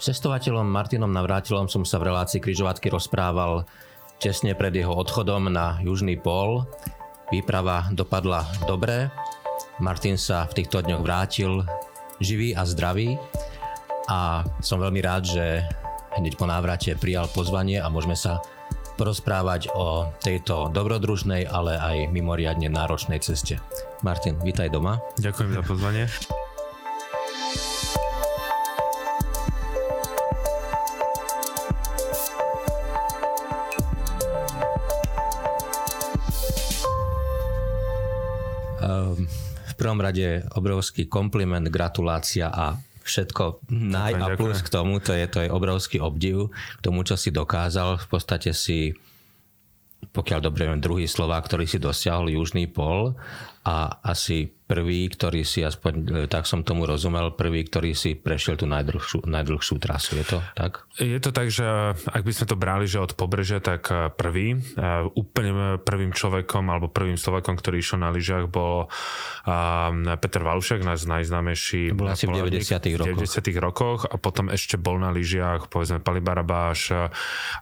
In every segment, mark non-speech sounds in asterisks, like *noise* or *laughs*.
S cestovateľom Martinom Navrátilom som sa v relácii križovatky rozprával tesne pred jeho odchodom na južný pól. Výprava dopadla dobre. Martin sa v týchto dňoch vrátil živý a zdravý a som veľmi rád, že hneď po návrate prijal pozvanie a môžeme sa porozprávať o tejto dobrodružnej, ale aj mimoriadne náročnej ceste. Martin, vítaj doma. Ďakujem za pozvanie. Prvom rade obrovský kompliment, gratulácia a všetko naj a plus k tomu, to je, to je obrovský obdiv k tomu, čo si dokázal. V podstate si pokiaľ dobre viem, druhý slova, ktorý si dosiahol južný pol a asi prvý, ktorý si, aspoň e, tak som tomu rozumel, prvý, ktorý si prešiel tú najdlhšiu, najdlhšiu trasu. Je to tak? Je to tak, že ak by sme to brali, že od pobrežia, tak e, prvý, e, úplne prvým človekom alebo prvým Slovakom, ktorý išiel na lyžiach, bol Peter Valušek, náš najznámejší. Bol asi v 90 rokoch. V 90 rokoch a potom ešte bol na lyžiach, povedzme Pali Barabáš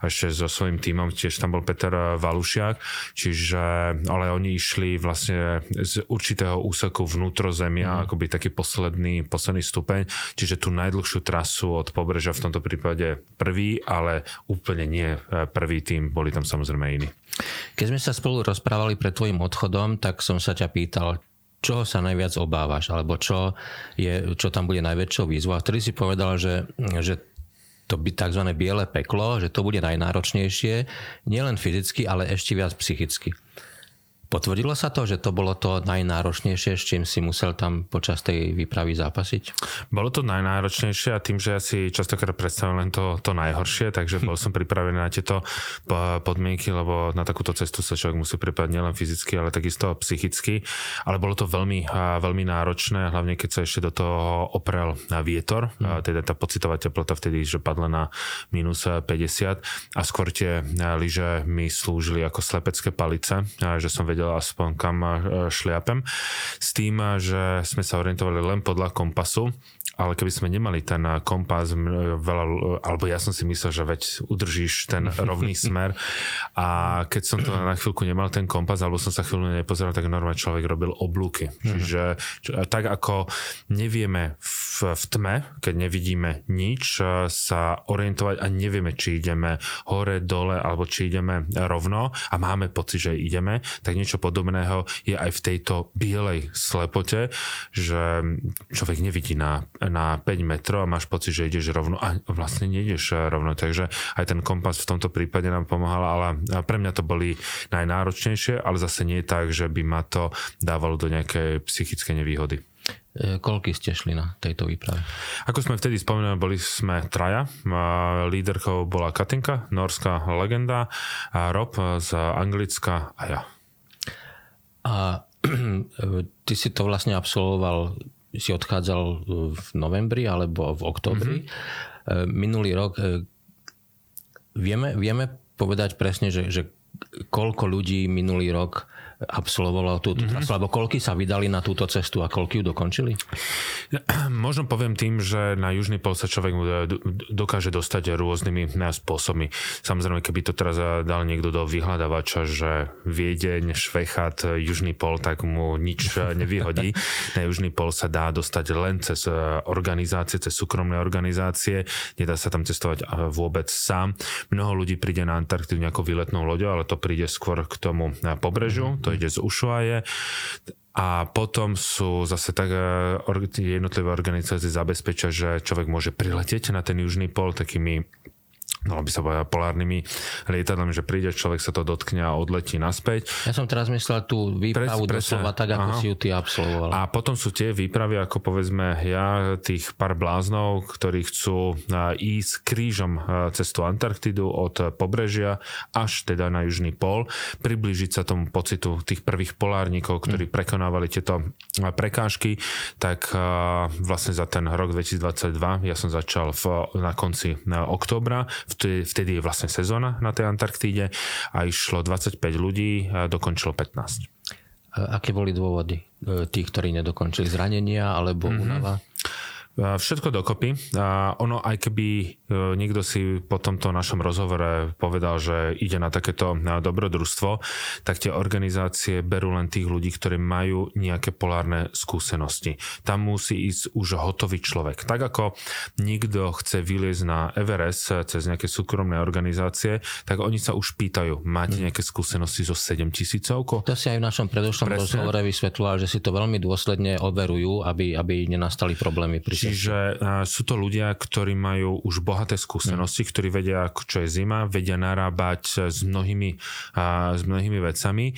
ešte so svojím tímom, tiež tam bol Peter Valušiak, čiže, ale oni išli vlastne z určitého úseku vnútrozemia, mm. akoby taký posledný, posledný stupeň, čiže tú najdlhšiu trasu od pobrežia v tomto prípade prvý, ale úplne nie e, prvý tým, boli tam samozrejme iní. Keď sme sa spolu rozprávali pred tvojim odchodom, tak som sa ťa pýtal, čoho sa najviac obávaš, alebo čo, je, čo tam bude najväčšou výzvou. A vtedy si povedal, že, že to by tzv. biele peklo, že to bude najnáročnejšie, nielen fyzicky, ale ešte viac psychicky. Potvrdilo sa to, že to bolo to najnáročnejšie, s čím si musel tam počas tej výpravy zápasiť? Bolo to najnáročnejšie a tým, že ja si častokrát predstavím len to, to najhoršie, takže bol som pripravený na tieto podmienky, lebo na takúto cestu sa človek musí pripravať nielen fyzicky, ale takisto psychicky. Ale bolo to veľmi, veľmi náročné, hlavne keď sa ešte do toho oprel vietor, mm. teda tá pocitová teplota vtedy, že padla na minus 50 a skôr tie lyže mi slúžili ako slepecké palice, že som vedel vedel aspoň kam šliapem. S tým, že sme sa orientovali len podľa kompasu ale keby sme nemali ten kompas veľa, alebo ja som si myslel, že veď udržíš ten *laughs* rovný smer a keď som to na chvíľku nemal ten kompas, alebo som sa chvíľu nepozeral, tak normálne človek robil oblúky. Mm-hmm. Čiže tak ako nevieme v, v tme, keď nevidíme nič, sa orientovať a nevieme, či ideme hore, dole, alebo či ideme rovno a máme pocit, že ideme, tak niečo podobného je aj v tejto bielej slepote, že človek nevidí na, na 5 metrov a máš pocit, že ideš rovno a vlastne nejdeš rovno. Takže aj ten kompas v tomto prípade nám pomáhal, ale pre mňa to boli najnáročnejšie, ale zase nie tak, že by ma to dávalo do nejakej psychické nevýhody. E, koľky ste šli na tejto výprave? Ako sme vtedy spomínali, boli sme traja. Líderkou bola Katinka, norská legenda, Rob z Anglicka a ja. A *clears throat* ty si to vlastne absolvoval si odchádzal v novembri alebo v oktobri. Mm-hmm. Minulý rok e, vieme, vieme povedať presne, že, že koľko ľudí minulý rok absolvovalo túto mm-hmm. trasu, alebo koľky sa vydali na túto cestu a koľky ju dokončili? *clears throat* Možno poviem tým, že na južný pol sa človek dokáže dostať rôznymi spôsobmi. Samozrejme, keby to teraz dal niekto do vyhľadávača, že Viedeň, Švechat, južný pol, tak mu nič *laughs* nevyhodí. na južný pol sa dá dostať len cez organizácie, cez súkromné organizácie. Nedá sa tam cestovať vôbec sám. Mnoho ľudí príde na Antarktidu nejakou výletnou loďou, ale to príde skôr k tomu pobrežu. Mm-hmm to ide z Ushuaie. A potom sú zase tak e, jednotlivé organizácie zabezpečia, že človek môže priletieť na ten južný pol takými no by sa povedal polárnymi lietadlami, že príde človek sa to dotkne a odletí naspäť. Ja som teraz myslel tú výpravu Pres, doslova tak, ako aha. si ju ty absolvoval. A potom sú tie výpravy, ako povedzme ja, tých pár bláznov, ktorí chcú ísť krížom cez tú Antarktidu od pobrežia až teda na južný pol, priblížiť sa tomu pocitu tých prvých polárnikov, ktorí mm. prekonávali tieto prekážky, tak vlastne za ten rok 2022 ja som začal v, na konci oktobra vtedy, vtedy je vlastne sezóna na tej Antarktíde a išlo 25 ľudí a dokončilo 15. Aké boli dôvody e, tých, ktorí nedokončili? Zranenia alebo mm-hmm. únava? Všetko dokopy. Ono, aj keby e, niekto si po tomto našom rozhovore povedal, že ide na takéto dobrodružstvo, tak tie organizácie berú len tých ľudí, ktorí majú nejaké polárne skúsenosti. Tam musí ísť už hotový človek. Tak ako nikto chce vyliezť na Everest cez nejaké súkromné organizácie, tak oni sa už pýtajú, máte mhm. nejaké skúsenosti zo 7 tisícovko? To si aj v našom predošlom rozhovore vysvetľoval, že si to veľmi dôsledne overujú, aby, aby nenastali problémy pri Čiže uh, sú to ľudia, ktorí majú už bohaté skúsenosti, mm. ktorí vedia, čo je zima, vedia narábať s mnohými, uh, s mnohými vecami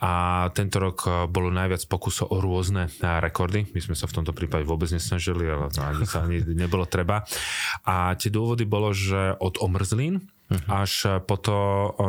a tento rok bolo najviac pokusov o rôzne uh, rekordy. My sme sa v tomto prípade vôbec nesnažili, ale to ani sa ani *laughs* nebolo treba. A tie dôvody bolo, že od omrzlín Uh-huh. Až po to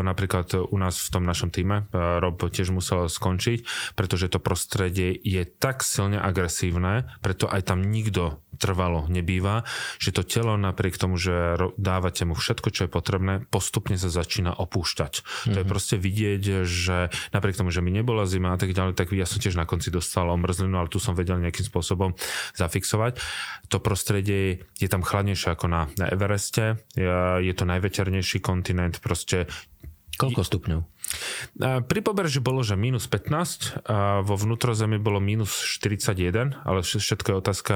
napríklad u nás v tom našom týme Rob tiež musel skončiť, pretože to prostredie je tak silne agresívne, preto aj tam nikto trvalo nebýva, že to telo napriek tomu, že dávate mu všetko, čo je potrebné, postupne sa začína opúšťať. Mm-hmm. To je mhm. proste vidieť, že napriek tomu, že mi nebola zima a tak ďalej, tak ja som tiež na konci dostal omrzlinu, ale tu som vedel nejakým spôsobom zafixovať. To prostredie je tam chladnejšie ako na, na Evereste, je to najveternejší kontinent, proste Koľko stupňov? Pri pobreží bolo, že minus 15, a vo vnútrozemí bolo minus 41, ale všetko je otázka,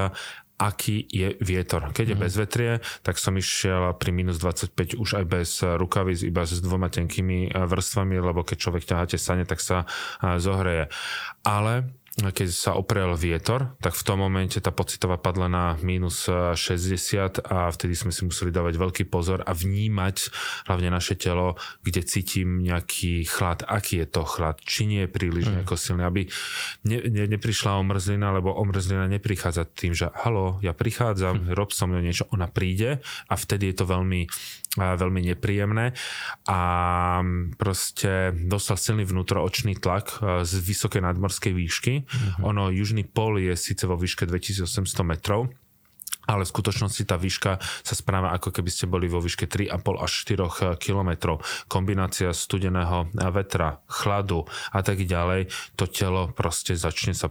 aký je vietor. Keď je mm. bezvetrie, tak som išiel pri minus 25 už aj bez rukavic, iba s dvoma tenkými vrstvami, lebo keď človek ťaháte sane, tak sa zohreje. Ale keď sa oprel vietor, tak v tom momente tá pocitová padla na minus 60 a vtedy sme si museli dávať veľký pozor a vnímať hlavne naše telo, kde cítim nejaký chlad, aký je to chlad, či nie je príliš mm. nejako silný, aby ne, ne, neprišla omrzlina, lebo omrzlina neprichádza tým, že halo, ja prichádzam, mm. rob so mnou niečo, ona príde a vtedy je to veľmi veľmi nepríjemné a proste dostal silný vnútroočný tlak e, z vysokej nadmorskej výšky. Uh-huh. Ono, južný pol je síce vo výške 2800 metrov, ale v skutočnosti tá výška sa správa ako keby ste boli vo výške 3,5 až 4 kilometrov. Kombinácia studeného vetra, chladu a tak ďalej, to telo proste začne sa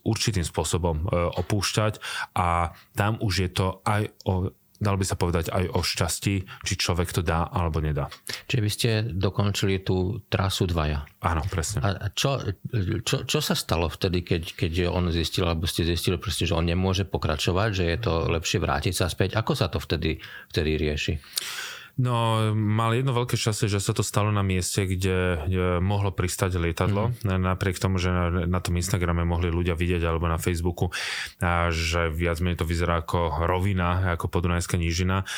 určitým spôsobom e, opúšťať a tam už je to aj o dal by sa povedať aj o šťastí, či človek to dá alebo nedá. Čiže by ste dokončili tú trasu dvaja. Áno, presne. A čo, čo, čo sa stalo vtedy, keď, keď on zistil, alebo ste zistili proste, že on nemôže pokračovať, že je to lepšie vrátiť sa späť? Ako sa to vtedy, vtedy rieši? No, mal jedno veľké šťastie, že sa to stalo na mieste, kde mohlo pristať lietadlo. Mm. Napriek tomu, že na tom Instagrame mohli ľudia vidieť alebo na Facebooku, že viac menej to vyzerá ako rovina, ako podunajská nížina,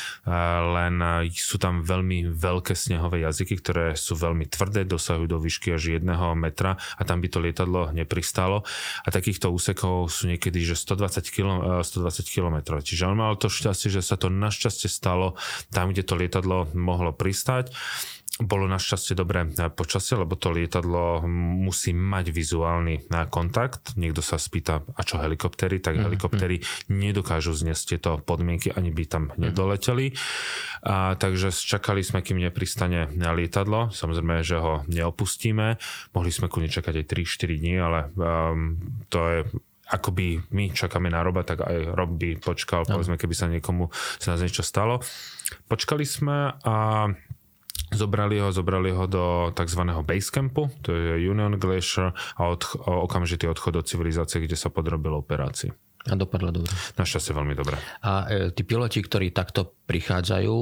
len sú tam veľmi veľké snehové jazyky, ktoré sú veľmi tvrdé, dosahujú do výšky až jedného metra a tam by to lietadlo nepristalo. A takýchto úsekov sú niekedy, že 120 km, 120 km. Čiže on mal to šťastie, že sa to našťastie stalo tam, kde to lietadlo lietadlo mohlo pristať. Bolo našťastie dobré počasie, lebo to lietadlo musí mať vizuálny kontakt. Niekto sa spýta, a čo helikoptery? Tak mm, helikoptery nedokážu zniesť tieto podmienky, ani by tam mhm. nedoleteli. A, takže čakali sme, kým nepristane lietadlo. Samozrejme, že ho neopustíme. Mohli sme ku čakať aj 3-4 dní, ale um, to je akoby my čakáme na Roba, tak aj Rob by počkal, no. povedzme, keby sa niekomu sa nás niečo stalo. Počkali sme a Zobrali ho, zobrali ho do tzv. campu, to je Union Glacier a od, okamžitý odchod do civilizácie, kde sa podrobil operácii. A dopadlo dobre. Našťastie veľmi dobre. A e, tí piloti, ktorí takto prichádzajú,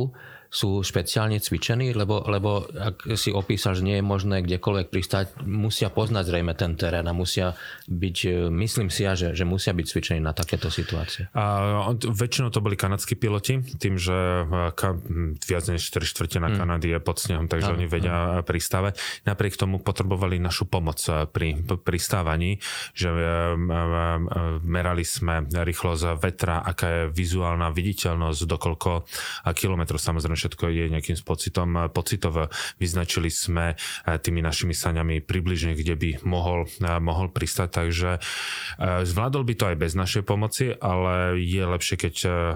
sú špeciálne cvičení, lebo, lebo ak si opísal, že nie je možné kdekoľvek pristať, musia poznať zrejme ten terén a musia byť, e, myslím si ja, že, že musia byť cvičení na takéto situácie. A, väčšinou to boli kanadskí piloti, tým, že e, ka, viac než 4 štvrtina hmm. Kanady je pod snehom, takže ano, oni vedia ano. pristávať. Napriek tomu potrebovali našu pomoc e, pri pristávaní, že merali sme rýchlosť vetra, aká je vizuálna viditeľnosť, dokoľko kilometrov samozrejme všetko je nejakým pocitom, pocitov. Vyznačili sme tými našimi saňami približne, kde by mohol, mohol pristať, takže zvládol by to aj bez našej pomoci, ale je lepšie, keď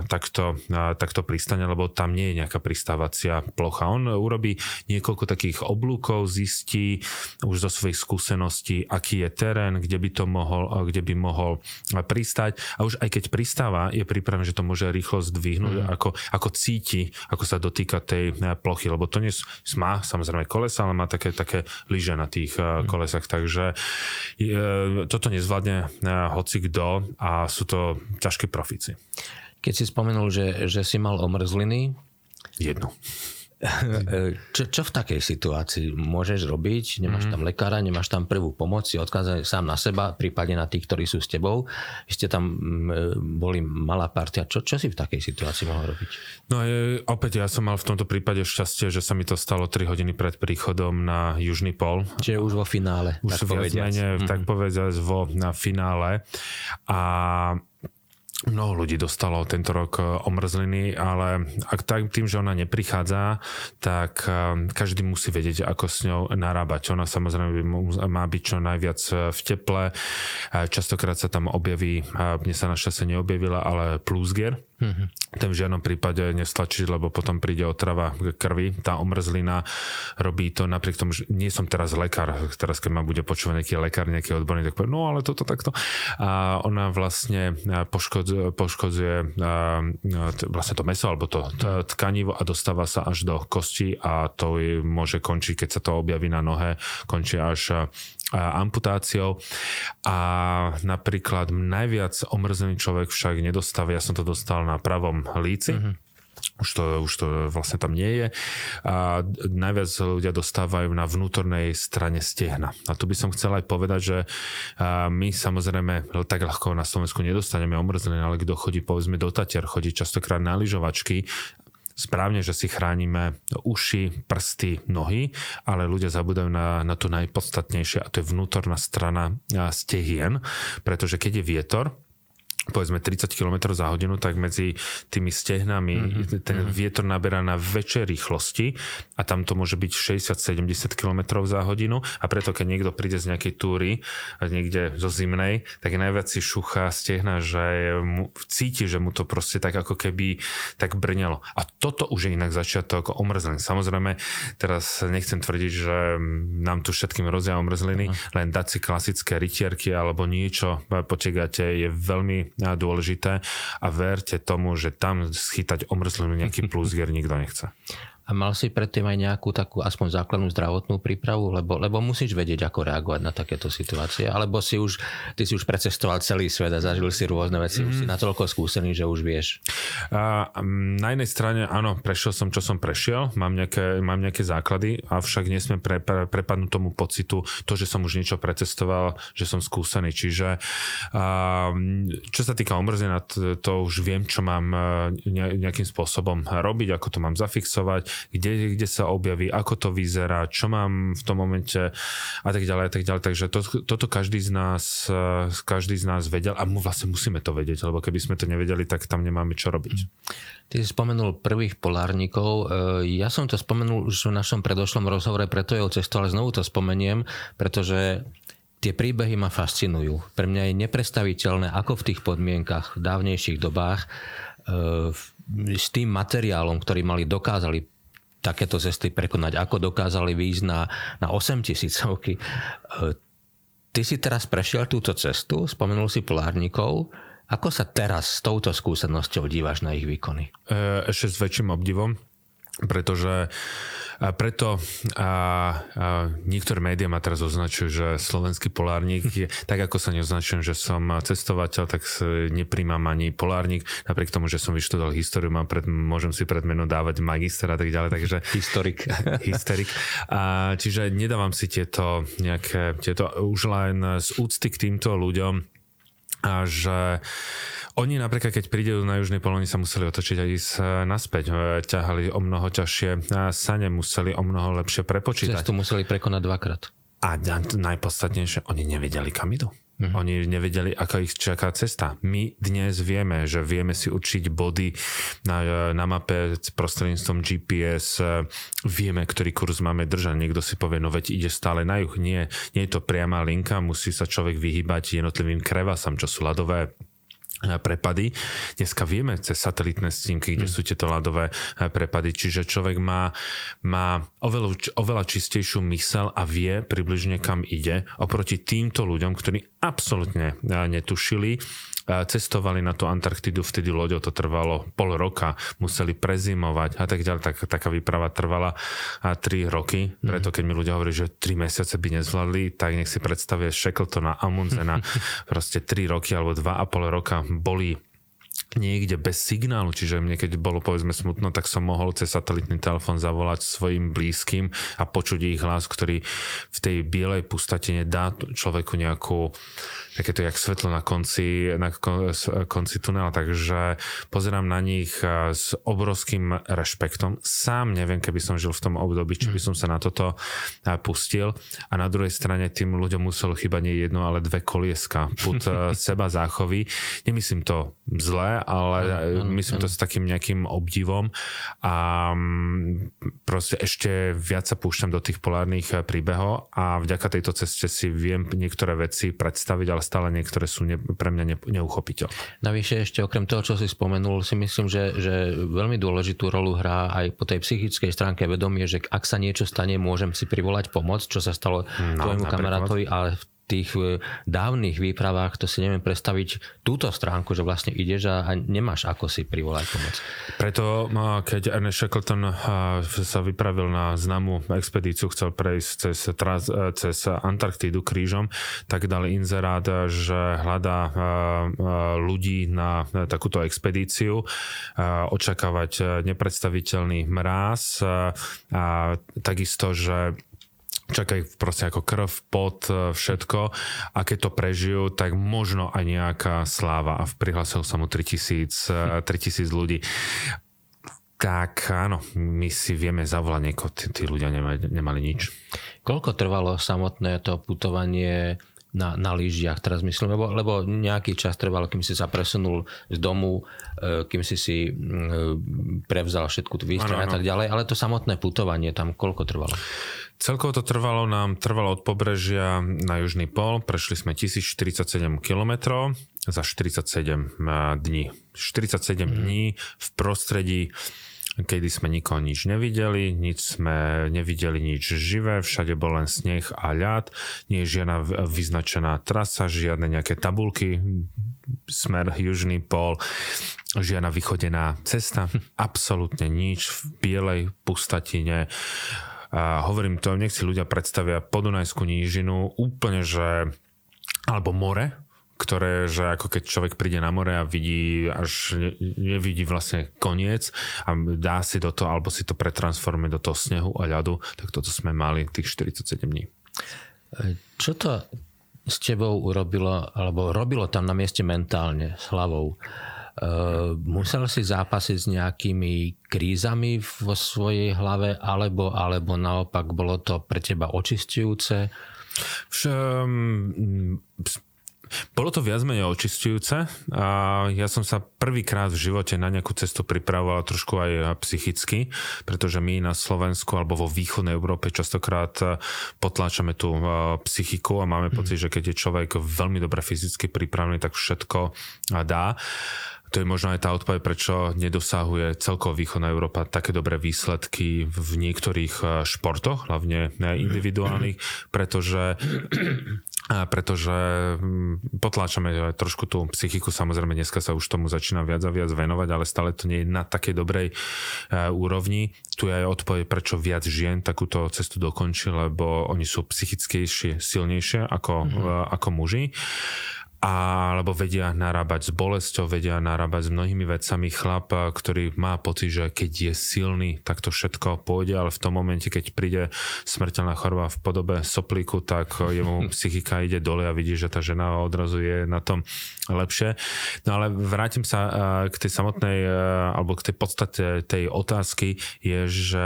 takto, takto pristane, lebo tam nie je nejaká pristávacia plocha. On urobí niekoľko takých oblúkov, zistí už zo svojich skúseností, aký je terén, kde by to mohol, kde by mohol pristať a už aj keď pristáva, je pripravený, že to môže rýchlo zdvihnúť, mm. ako, ako cíti, ako sa dotýka tej eh, plochy, lebo to nie má samozrejme kolesa, ale má také, také lyže na tých mm. kolesách, takže je, toto nezvládne hoci kto a sú to ťažké profíci. Keď si spomenul, že, že si mal omrzliny, Jednu. Čo, čo v takej situácii môžeš robiť? Nemáš mm-hmm. tam lekára, nemáš tam prvú pomoc, si odkázaný sám na seba, prípadne na tých, ktorí sú s tebou. Vy ste tam mm, boli malá partia. Čo, čo si v takej situácii mohol robiť? No je, opäť ja som mal v tomto prípade šťastie, že sa mi to stalo 3 hodiny pred príchodom na Južný pol. Čiže už vo finále. Už tak povediac. Menej, mm-hmm. tak povediac vo na finále. A Mnoho ľudí dostalo tento rok e, omrzliny, ale ak tak, tým, že ona neprichádza, tak e, každý musí vedieť, ako s ňou narábať. Ona samozrejme má byť čo najviac e, v teple. Častokrát sa tam objaví, mne sa našťastie neobjavila, ale plusger, Mm-hmm. Ten v žiadnom prípade nestlačiť, lebo potom príde otrava krvi. Tá omrzlina robí to napriek tomu, že nie som teraz lekár. Teraz keď ma bude počúvať nejaký lekár, nejaký odborný, tak povie, no ale toto takto. A ona vlastne poškodzuje, poškodzuje vlastne to meso alebo to tkanivo a dostáva sa až do kosti a to môže končiť, keď sa to objaví na nohe, končí až amputáciou a napríklad najviac omrzený človek však nedostáva, ja som to dostal na pravom líci, mm-hmm. Už to, už to vlastne tam nie je. A najviac ľudia dostávajú na vnútornej strane stehna. A tu by som chcel aj povedať, že my samozrejme tak ľahko na Slovensku nedostaneme omrzlené, ale kto chodí povedzme do Tatier, chodí častokrát na lyžovačky správne, že si chránime uši, prsty, nohy, ale ľudia zabudajú na, na to najpodstatnejšie a to je vnútorná strana stehien, pretože keď je vietor, povedzme 30 km za hodinu, tak medzi tými stehnami mm-hmm. ten mm-hmm. vietor naberá na väčšej rýchlosti a tam to môže byť 60-70 km za hodinu a preto keď niekto príde z nejakej túry niekde zo zimnej, tak najviac si šucha stehna, že mu, cíti, že mu to proste tak ako keby tak brňalo. A toto už je inak začiatok omrzliny. Samozrejme, teraz nechcem tvrdiť, že nám tu všetkým rozia omrzliny, uh-huh. len dať si klasické rytierky alebo niečo potegate je veľmi dôležité a verte tomu, že tam schytať omrzlinu nejaký *laughs* plusgier nikto nechce. A mal si predtým aj nejakú takú aspoň základnú zdravotnú prípravu? Lebo, lebo musíš vedieť, ako reagovať na takéto situácie. Alebo si už, ty si už precestoval celý svet a zažil si rôzne veci. Mm. Už si mhm. natoľko skúsený, že už vieš. A, na jednej strane, áno, prešiel som, čo som prešiel. Mám nejaké, mám nejaké základy, avšak nesmiem pre, pre, prepadnúť tomu pocitu, to, že som už niečo precestoval, že som skúsený. Čiže a, čo sa týka omrzenia, to, to už viem, čo mám nejakým spôsobom robiť, ako to mám zafixovať kde, kde sa objaví, ako to vyzerá, čo mám v tom momente a tak ďalej a tak ďalej. Takže to, toto každý z nás každý z nás vedel a mu vlastne musíme to vedieť, lebo keby sme to nevedeli, tak tam nemáme čo robiť. Ty si spomenul prvých polárnikov. E, ja som to spomenul už v našom predošlom rozhovore preto jeho cestu, ale znovu to spomeniem, pretože tie príbehy ma fascinujú. Pre mňa je neprestaviteľné, ako v tých podmienkach v dávnejších dobách e, s tým materiálom, ktorý mali, dokázali takéto cesty prekonať, ako dokázali výjsť na, na 8 tisícovky. E, ty si teraz prešiel túto cestu, spomenul si polárnikov. Ako sa teraz s touto skúsenosťou díváš na ich výkony? E, ešte s väčším obdivom, pretože a preto a, a niektoré médiá ma teraz označujú, že slovenský polárnik je, *laughs* tak ako sa neoznačujem, že som cestovateľ, tak nepríjmam ani polárnik, napriek tomu, že som vyštudoval históriu, mám pred, môžem si pred meno dávať magister a tak ďalej, takže... *laughs* Historik. *laughs* Historik. A, čiže nedávam si tieto nejaké, tieto už len z úcty k týmto ľuďom a že oni napríklad, keď príde na južnej poloni, sa museli otočiť a ísť e, naspäť. E, ťahali o mnoho ťažšie sane, museli o mnoho lepšie prepočítať. Cestu museli prekonať dvakrát. A najpodstatnejšie, oni nevedeli, kam idú. Mm-hmm. Oni nevedeli, ako ich čaká cesta. My dnes vieme, že vieme si určiť body na, na mape prostredníctvom GPS, vieme, ktorý kurz máme držať. Niekto si povie, no veď ide stále na juh. Nie, nie je to priama linka, musí sa človek vyhybať jednotlivým krevasám, čo sú ľadové prepady. Dneska vieme cez satelitné snímky, kde mm. sú tieto ľadové eh, prepady, čiže človek má, má oveľa, oveľa čistejšiu mysel a vie približne kam ide oproti týmto ľuďom, ktorí absolútne eh, netušili, cestovali na tú Antarktidu, vtedy loďou to trvalo pol roka, museli prezimovať a tak ďalej. Tak, taká výprava trvala 3 roky, mhm. preto keď mi ľudia hovorí, že 3 mesiace by nezvládli, tak nech si predstavia Shackletona, Amundsena, *laughs* proste 3 roky alebo 2,5 roka boli niekde bez signálu, čiže mne keď bolo povedzme smutno, tak som mohol cez satelitný telefón zavolať svojim blízkym a počuť ich hlas, ktorý v tej bielej pustatine dá človeku nejakú takéto jak svetlo na konci, na konci tunela, takže pozerám na nich s obrovským rešpektom. Sám neviem, keby som žil v tom období, či by som sa na toto pustil a na druhej strane tým ľuďom muselo chyba nie jedno, ale dve kolieska put *laughs* seba záchovy. Nemyslím to zle, ale myslím to s takým nejakým obdivom a proste ešte viac sa púšťam do tých polárnych príbehov a vďaka tejto ceste si viem niektoré veci predstaviť, ale stále niektoré sú ne, pre mňa ne, neuchopiteľné. Navyše ešte okrem toho, čo si spomenul, si myslím, že, že veľmi dôležitú rolu hrá aj po tej psychickej stránke vedomie, že ak sa niečo stane, môžem si privolať pomoc, čo sa stalo no, tvojmu kamarátovi, ale v tých e, dávnych výpravách to si neviem predstaviť túto stránku, že vlastne ideš a, nemáš ako si privolať pomoc. Preto keď Ernest Shackleton sa vypravil na známu expedíciu, chcel prejsť cez, e, cez Antarktídu krížom, tak dal inzerát, že hľadá e, ľudí na takúto expedíciu, očakávať nepredstaviteľný mráz a takisto, že čakajú proste ako krv, pot, e, všetko a keď to prežijú, tak možno aj nejaká sláva a prihlásil sa mu 3000, 3000 e, ľudí. Tak áno, my si vieme zavolať niekoho, tí, tí ľudia nemali, nemali nič. Koľko trvalo samotné to putovanie na, na lyžiach, teraz myslím, lebo, lebo nejaký čas trval, kým si sa presunul z domu, e, kým si si prevzal všetku tú výstroj a tak ďalej, ale to samotné putovanie tam koľko trvalo? Celkovo to trvalo nám, trvalo od pobrežia na južný pol, prešli sme 1047 km za 47 eh, dní. 47 mm. dní v prostredí kedy sme nikoho nič nevideli, nič sme nevideli nič živé, všade bol len sneh a ľad, nie je žiadna vyznačená trasa, žiadne nejaké tabulky, smer južný pol, žiadna vychodená cesta, *laughs* absolútne nič v bielej pustatine a hovorím to, nech si ľudia predstavia podunajskú nížinu úplne, že alebo more, ktoré, že ako keď človek príde na more a vidí, až ne, nevidí vlastne koniec a dá si do toho, alebo si to pretransformuje do toho snehu a ľadu, tak toto sme mali tých 47 dní. Čo to s tebou urobilo, alebo robilo tam na mieste mentálne, s hlavou? Uh, musel si zápasiť s nejakými krízami vo svojej hlave, alebo, alebo naopak bolo to pre teba očistujúce? Um, bolo to viac menej očistujúce a ja som sa prvýkrát v živote na nejakú cestu pripravoval trošku aj psychicky, pretože my na Slovensku alebo vo východnej Európe častokrát potláčame tú psychiku a máme pocit, že keď je človek veľmi dobre fyzicky pripravený, tak všetko dá to je možno aj tá odpoveď, prečo nedosahuje celkovo východná Európa také dobré výsledky v niektorých eh, športoch, hlavne eh, individuálnych, pretože pretože hm, potláčame trošku tú psychiku, samozrejme dneska sa už tomu začína viac a viac venovať, ale stále to nie je na takej dobrej eh, úrovni. Tu je aj odpoveď, prečo viac žien takúto cestu dokončí, lebo oni sú psychickejšie, silnejšie ako, mm-hmm. ako muži. Alebo vedia narábať s bolesťou, vedia narábať s mnohými vecami. Chlap, ktorý má pocit, že keď je silný, tak to všetko pôjde, ale v tom momente, keď príde smrteľná choroba v podobe soplíku, tak jemu *laughs* psychika ide dole a vidí, že tá žena odrazu je na tom lepšie. No ale vrátim sa k tej samotnej, alebo k tej podstate tej otázky je, že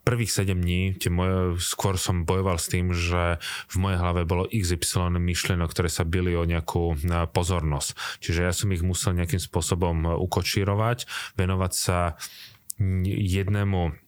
prvých 7 dní tie moje, skôr som bojoval s tým, že v mojej hlave bolo XY myšlienok, ktoré sa byli o nejakú pozornosť. Čiže ja som ich musel nejakým spôsobom ukočírovať, venovať sa jednému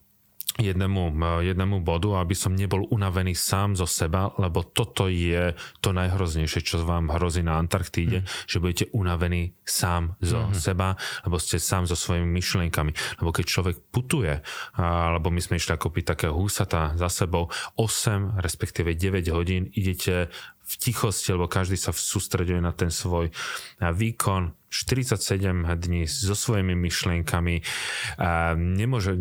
jednému, jednému bodu, aby som nebol unavený sám zo seba, lebo toto je to najhroznejšie, čo vám hrozí na Antarktíde, mm. že budete unavení sám zo mm. seba, lebo ste sám so svojimi myšlienkami. Lebo keď človek putuje, alebo my sme išli ako byť také húsata za sebou, 8, respektíve 9 hodín idete v tichosti, lebo každý sa sústreduje na ten svoj výkon, 47 dní so svojimi myšlienkami. A nemôže,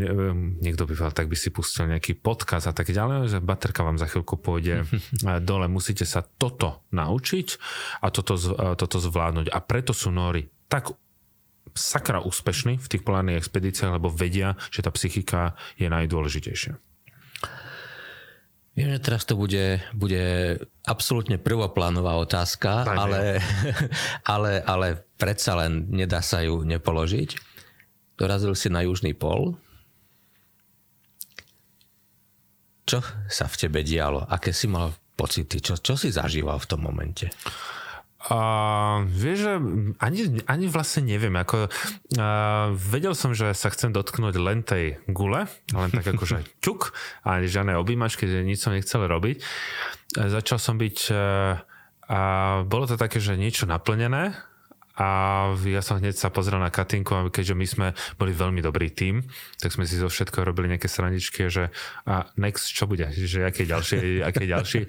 niekto by povedal, tak by si pustil nejaký podkaz a tak ďalej, že baterka vám za chvíľku pôjde *laughs* dole. Musíte sa toto naučiť a toto, toto zvládnuť. A preto sú Nóri tak sakra úspešní v tých polárnych expedíciách, lebo vedia, že tá psychika je najdôležitejšia. Viem, že teraz to bude, bude absolútne prvoplánová otázka, ale, *laughs* ale, ale predsa len nedá sa ju nepoložiť. Dorazil si na južný pol. Čo sa v tebe dialo? Aké si mal pocity? Čo, čo si zažíval v tom momente? Uh, vieš, že ani, ani vlastne neviem. Ako, uh, vedel som, že sa chcem dotknúť len tej gule, len tak akože *laughs* čuk, ani žiadne objímačky, nič som nechcel robiť. Uh, začal som byť... Uh, a bolo to také, že niečo naplnené, a ja som hneď sa pozrel na Katinku a keďže my sme boli veľmi dobrý tým, tak sme si zo všetko robili nejaké straničky, že a next čo bude, že aký ďalší, aký ďalší,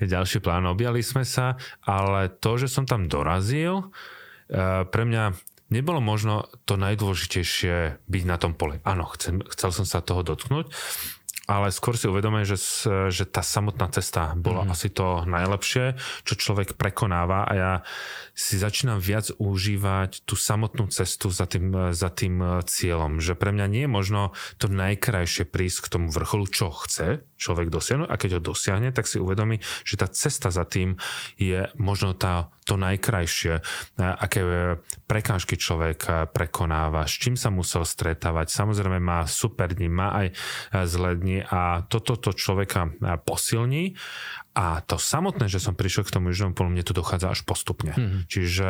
ďalší plán. Objali sme sa, ale to, že som tam dorazil, e, pre mňa nebolo možno to najdôležitejšie byť na tom poli. Áno, chcem, chcel som sa toho dotknúť, ale skôr si uvedomujem, že, že tá samotná cesta bola mm. asi to najlepšie, čo človek prekonáva a ja si začínam viac užívať tú samotnú cestu za tým, za tým cieľom. Že pre mňa nie je možno to najkrajšie prísť k tomu vrcholu, čo chce človek dosiahnuť a keď ho dosiahne, tak si uvedomí, že tá cesta za tým je možno tá to najkrajšie, aké prekážky človek prekonáva, s čím sa musel stretávať. Samozrejme má super dní, má aj zlé dni a toto to človeka posilní a to samotné, že som prišiel k tomu južnému polu, mne to dochádza až postupne. Mm-hmm. Čiže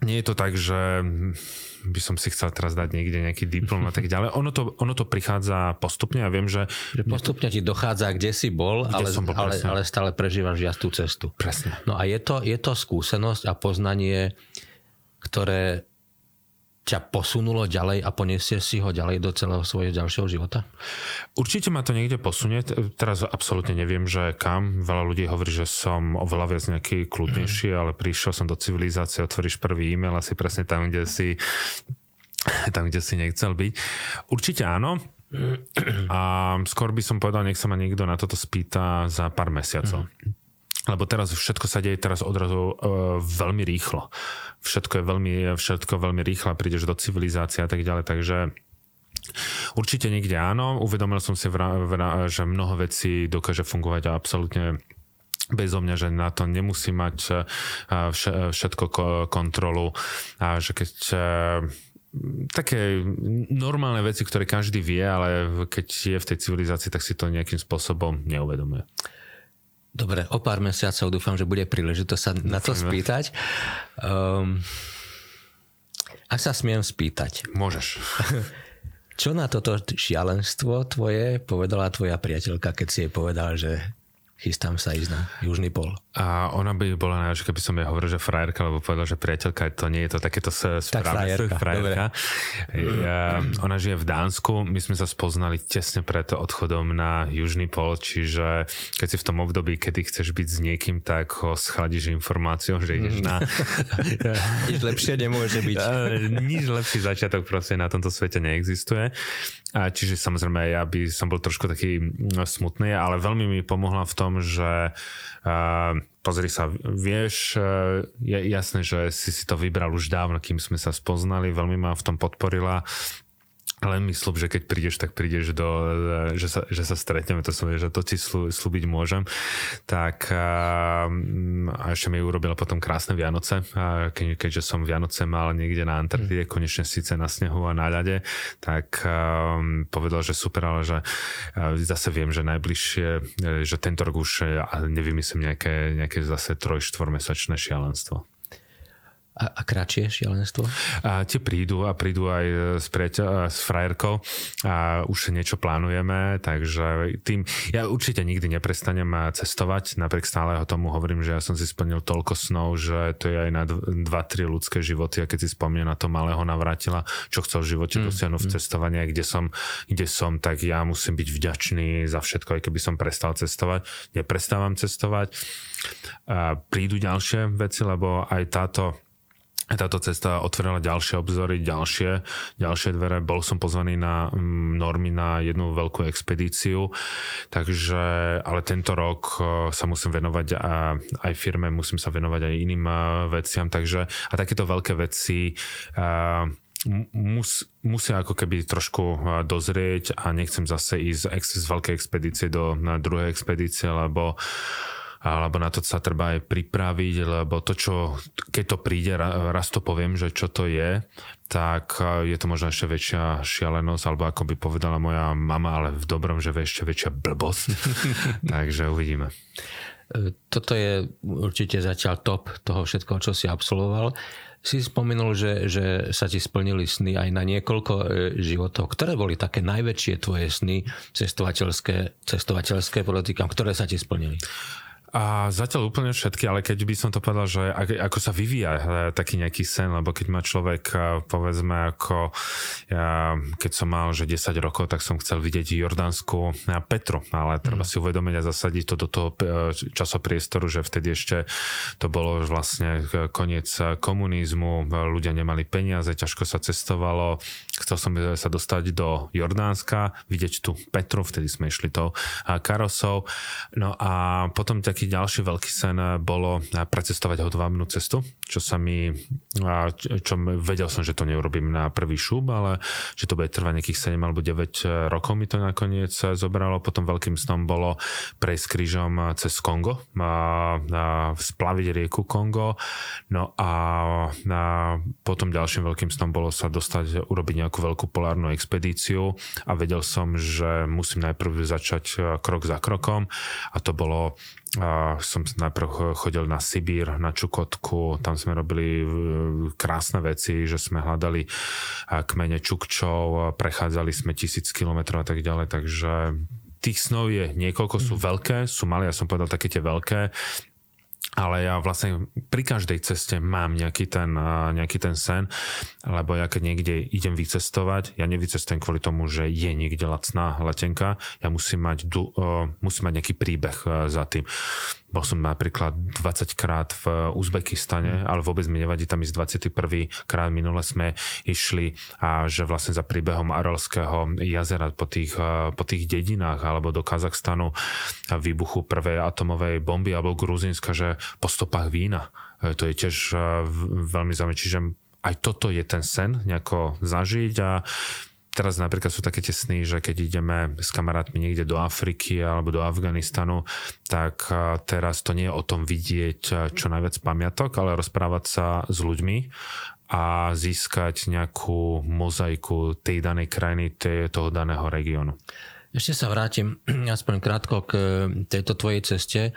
nie je to tak, že by som si chcel teraz dať niekde nejaký diplom a tak ďalej. *laughs* Ono to, ono to prichádza postupne a ja viem, že... že postupne ti dochádza, kde si bol, kde ale, som bol ale, ale stále prežívaš jastú cestu. Presne. No a je to, je to skúsenosť a poznanie, ktoré ťa posunulo ďalej a poniesie si ho ďalej do celého svojho ďalšieho života? Určite ma to niekde posunie. Teraz absolútne neviem, že kam. Veľa ľudí hovorí, že som oveľa viac nejaký kľudnejší, mm. ale prišiel som do civilizácie, otvoríš prvý e-mail asi presne tam, kde si *clears throat* tam, kde si nechcel byť. Určite áno. A skôr by som povedal, nech sa ma niekto na toto spýta za pár mesiacov. Mm lebo teraz všetko sa deje teraz odrazu uh, veľmi rýchlo. Všetko je veľmi, všetko veľmi rýchlo, prídeš do civilizácie a tak ďalej, takže určite niekde áno. Uvedomil som si, vra, vra, že mnoho vecí dokáže fungovať a absolútne bezo mňa, že na to nemusí mať uh, všetko kontrolu a že keď uh, také normálne veci, ktoré každý vie, ale keď je v tej civilizácii, tak si to nejakým spôsobom neuvedomuje. Dobre, o pár mesiacov dúfam, že bude príležitosť sa na to spýtať. Um, ak sa smiem spýtať. Môžeš. *laughs* Čo na toto šialenstvo tvoje povedala tvoja priateľka, keď si jej povedal, že chystám sa ísť na južný pol. A ona by bola najlepšia, keby som jej hovoril, že frajerka, lebo povedal, že priateľka, to nie je to takéto správne. Tak frajerka, *laughs* frajerka. Ja, ona žije v Dánsku, my sme sa spoznali tesne pred odchodom na južný pol, čiže keď si v tom období, kedy chceš byť s niekým, tak ho schladíš informáciou, že ideš na... *laughs* Nič lepšie nemôže byť. *laughs* Nič lepší začiatok proste na tomto svete neexistuje. A čiže samozrejme ja by som bol trošku taký mm, smutný, ale veľmi mi pomohla v tom, že uh, pozri sa, vieš, e, je jasné, že si si to vybral už dávno, kým sme sa spoznali, veľmi ma v tom podporila mi slúb, že keď prídeš, tak prídeš do, že sa, že sa stretneme, to som že to ti slú, slúbiť môžem. Tak a, a ešte mi urobila potom krásne Vianoce, a keď, keďže som Vianoce mal niekde na Antarktide, mm. konečne síce na snehu a na ľade, tak a, povedal, že super, ale že a, zase viem, že najbližšie, že tento rok už nevymyslím nejaké, nejaké zase troj, štvormesačné šialenstvo. A, a kratšie šialenstvo? A tie prídu a prídu aj s, priateľ, s frajerkou a už niečo plánujeme, takže tým, ja určite nikdy neprestanem cestovať, napriek stáleho tomu hovorím, že ja som si splnil toľko snov, že to je aj na 2-3 ľudské životy a keď si spomínam na to malého navrátila, čo chcel v živote mm, dosiahnuť mm. v cestovanie, kde som, kde som, tak ja musím byť vďačný za všetko, aj keby som prestal cestovať. Neprestávam cestovať. A prídu ďalšie veci, lebo aj táto táto cesta otvorila ďalšie obzory, ďalšie, ďalšie dvere. Bol som pozvaný na mm, normy na jednu veľkú expedíciu, takže, ale tento rok e, sa musím venovať aj firme, musím sa venovať aj iným e, veciam, takže a takéto veľké veci e, mus, musia ako keby trošku dozrieť a nechcem zase ísť z veľkej expedície do druhej expedície, lebo alebo na to sa treba aj pripraviť, lebo to, čo, keď to príde, raz to poviem, že čo to je, tak e, je to možno ešte väčšia šialenosť, alebo ako by povedala moja mama, ale v dobrom, že ešte väčšia blbosť. *laughs* Takže uvidíme. E, toto je určite zatiaľ top toho všetkoho, čo si absolvoval. Si spomenul, že, že sa ti splnili sny aj na niekoľko e, životov. Ktoré boli také najväčšie tvoje sny cestovateľské, cestovateľské politikám, ktoré sa ti splnili? A zatiaľ úplne všetky, ale keď by som to povedal, že ako sa vyvíja e, taký nejaký sen, lebo keď má človek, e, povedzme, ako ja, keď som mal, že 10 rokov, tak som chcel vidieť Jordánsku Petru, ale treba mm. si uvedomiť a zasadiť to do toho e, časopriestoru, že vtedy ešte to bolo vlastne koniec komunizmu, ľudia nemali peniaze, ťažko sa cestovalo, chcel som sa dostať do Jordánska, vidieť tu Petru, vtedy sme išli tou karosou, no a potom tak taký ďalší veľký sen bolo precestovať hodvábnu cestu, čo sa mi, čo vedel som, že to neurobím na prvý šúb, ale že to bude trvať nejakých 7 alebo 9 eh, rokov mi to nakoniec zobralo. Potom veľkým snom bolo prejsť krížom cez Kongo, a, a splaviť rieku Kongo. No a, a potom ďalším veľkým snom bolo sa dostať, urobiť nejakú veľkú polárnu expedíciu a vedel som, že musím najprv začať krok za krokom. A to bolo a som najprv chodil na Sibír, na Čukotku, tam sme robili e, krásne veci, že sme hľadali kmene Čukčov, prechádzali sme tisíc kilometrov a tak ďalej, takže tých snov je niekoľko, sú mhm. veľké, sú malé, ja som povedal také tie veľké, ale ja vlastne pri každej ceste mám nejaký ten, nejaký ten sen, lebo ja keď niekde idem vycestovať, ja nevycestujem kvôli tomu, že je niekde lacná letenka, ja musím mať, musím mať nejaký príbeh za tým. Bol som napríklad 20 krát v Uzbekistane, ale vôbec mi nevadí tam ísť 21. krát. Minule sme išli a že vlastne za príbehom Aralského jazera po tých, eh, po tých dedinách alebo do Kazachstanu výbuchu prvej atomovej bomby alebo Gruzinska, že po stopách vína. Eh, to je tiež eh, veľmi zaujímavé. Čiže aj toto je ten sen nejako zažiť a teraz napríklad sú také tie že keď ideme s kamarátmi niekde do Afriky alebo do Afganistanu, tak teraz to nie je o tom vidieť čo najviac pamiatok, ale rozprávať sa s ľuďmi a získať nejakú mozaiku tej danej krajiny, tej, toho daného regiónu. Ešte sa vrátim *clears throat* aspoň krátko k tejto tvojej ceste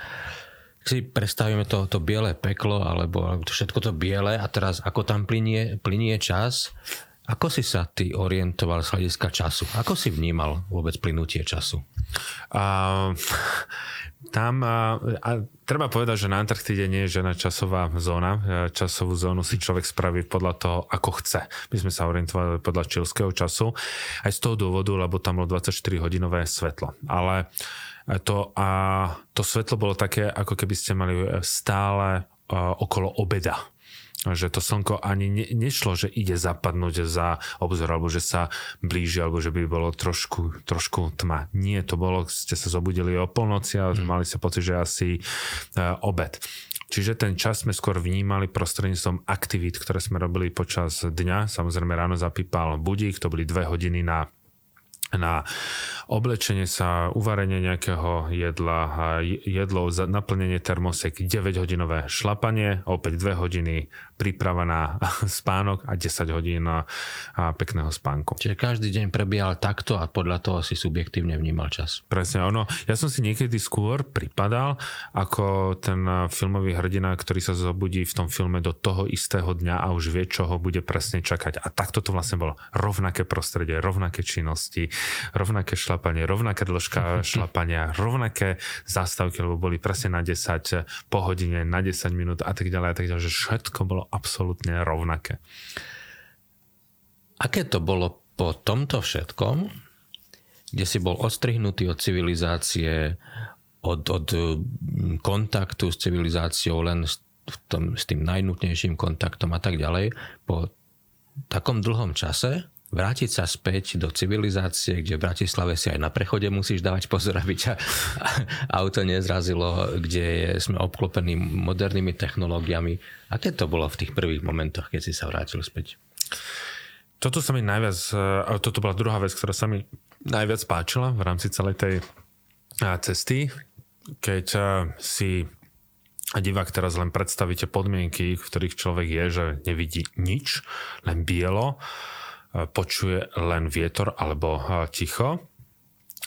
si predstavíme to, to biele peklo, alebo, alebo všetko to biele a teraz ako tam plinie, plinie čas ako si sa ty orientoval z hľadiska času? Ako si vnímal vôbec plynutie času? Uh, tam, uh, a treba povedať, že na Antarktide nie je žiadna časová zóna. Časovú zónu si človek spraví podľa toho, ako chce. My sme sa orientovali podľa čilského času. Aj z toho dôvodu, lebo tam bolo 24-hodinové svetlo. Ale to, a to svetlo bolo také, ako keby ste mali stále uh, okolo obeda že to slnko ani ne, nešlo, že ide zapadnúť za obzor, alebo že sa blíži, alebo že by bolo trošku, trošku tma. Nie, to bolo, ste sa zobudili o polnoci a mm. mali sa pocit, že asi uh, obed. Čiže ten čas sme skôr vnímali prostredníctvom aktivít, ktoré sme robili počas dňa. Samozrejme ráno zapípal budík, to boli dve hodiny na na oblečenie sa, uvarenie nejakého jedla, jedlo, naplnenie termosek, 9-hodinové šlapanie, opäť 2 hodiny príprava na *laughs* spánok a 10 hodín pekného spánku. Čiže každý deň prebiehal takto a podľa toho si subjektívne vnímal čas. Presne ono. Ja som si niekedy skôr pripadal ako ten filmový hrdina, ktorý sa zobudí v tom filme do toho istého dňa a už vie, čo ho bude presne čakať. A takto to vlastne bolo. Rovnaké prostredie, rovnaké činnosti, rovnaké šlapanie, rovnaká dĺžka *laughs* šlapania, rovnaké zástavky, lebo boli presne na 10 po hodine, na 10 minút a tak ďalej a tak ďalej, že všetko bolo absolútne rovnaké. Aké to bolo po tomto všetkom, kde si bol odstrihnutý od civilizácie, od, od mm, kontaktu s civilizáciou len s, tom, s tým najnutnejším kontaktom a tak ďalej, po takom dlhom čase vrátiť sa späť do civilizácie, kde v Bratislave si aj na prechode musíš dávať pozor, aby ťa auto nezrazilo, kde sme obklopení modernými technológiami. Aké to bolo v tých prvých momentoch, keď si sa vrátil späť? Toto sa mi najviac, ale toto bola druhá vec, ktorá sa mi najviac páčila v rámci celej tej cesty, keď si a divák teraz len predstavíte podmienky, v ktorých človek je, že nevidí nič, len bielo počuje len vietor alebo ticho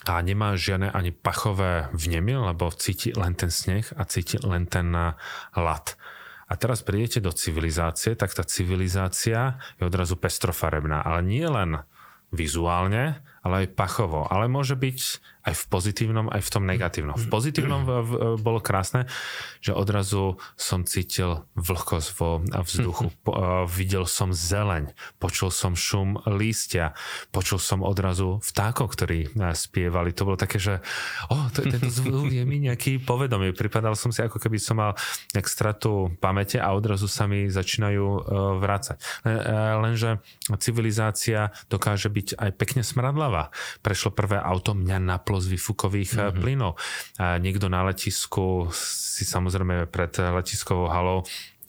a nemá žiadne ani pachové vnemy, lebo cíti len ten sneh a cíti len ten lat. A teraz prídete do civilizácie, tak tá civilizácia je odrazu pestrofarebná, ale nie len vizuálne, ale aj pachovo. Ale môže byť aj v pozitívnom, aj v tom negatívnom. V pozitívnom bolo krásne, že odrazu som cítil vlhkosť vo vzduchu. Po, videl som zeleň, počul som šum lístia, počul som odrazu vtákov, ktorí spievali. To bolo také, že oh, to, tento zvuk je mi nejaký povedomý. Pripadal som si, ako keby som mal nejak stratu pamäte a odrazu sa mi začínajú uh, vrácať. Lenže civilizácia dokáže byť aj pekne smradlavá. Prešlo prvé auto, mňa naplo z výfukových mm-hmm. plynov. A niekto na letisku si samozrejme pred letiskovou halou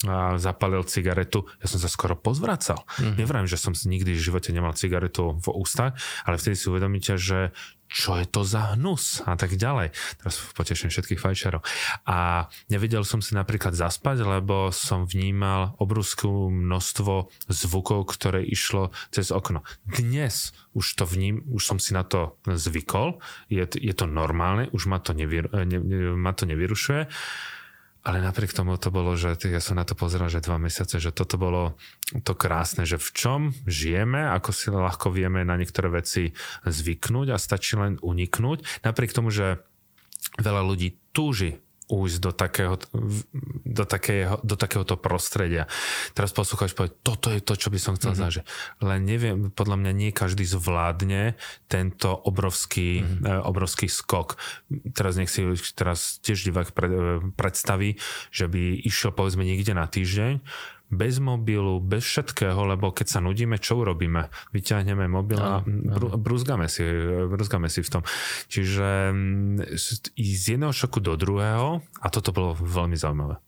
a zapalil cigaretu, ja som sa skoro pozvracal. Mm-hmm. Nevrám, že som nikdy v živote nemal cigaretu v ústach, ale vtedy si uvedomíte, že čo je to za hnus a tak ďalej. Teraz poteším všetkých fajčerov. A nevedel som si napríklad zaspať, lebo som vnímal obrovské množstvo zvukov, ktoré išlo cez okno. Dnes už to vním, už som si na to zvykol, je, je to normálne, už ma to, nevy, ne, ma to nevyrušuje ale napriek tomu to bolo, že ja som na to pozeral, že dva mesiace, že toto bolo to krásne, že v čom žijeme, ako si ľahko vieme na niektoré veci zvyknúť a stačí len uniknúť. Napriek tomu, že veľa ľudí túži ujsť do, takého, do, takého, do takéhoto prostredia. Teraz poslúchač povie, toto je to, čo by som chcel mm-hmm. zažiť. Len neviem, podľa mňa nie každý zvládne tento obrovský, mm-hmm. obrovský skok. Teraz nech si teraz tiež divák pred, eh, predstaví, že by išiel povedzme niekde na týždeň bez mobilu, bez všetkého, lebo keď sa nudíme, čo urobíme? Vyťahneme mobil a br- brúzgame si, brúzgame si v tom. Čiže mm, z jedného šoku do druhého a toto bolo veľmi zaujímavé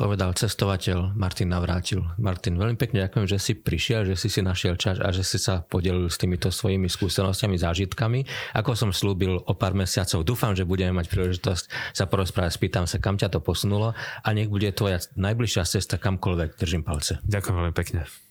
povedal cestovateľ Martin Navrátil. Martin, veľmi pekne ďakujem, že si prišiel, že si si našiel čas a že si sa podelil s týmito svojimi skúsenostiami, zážitkami. Ako som slúbil o pár mesiacov, dúfam, že budeme mať príležitosť sa porozprávať, spýtam sa, kam ťa to posunulo a nech bude tvoja najbližšia cesta kamkoľvek. Držím palce. Ďakujem veľmi pekne.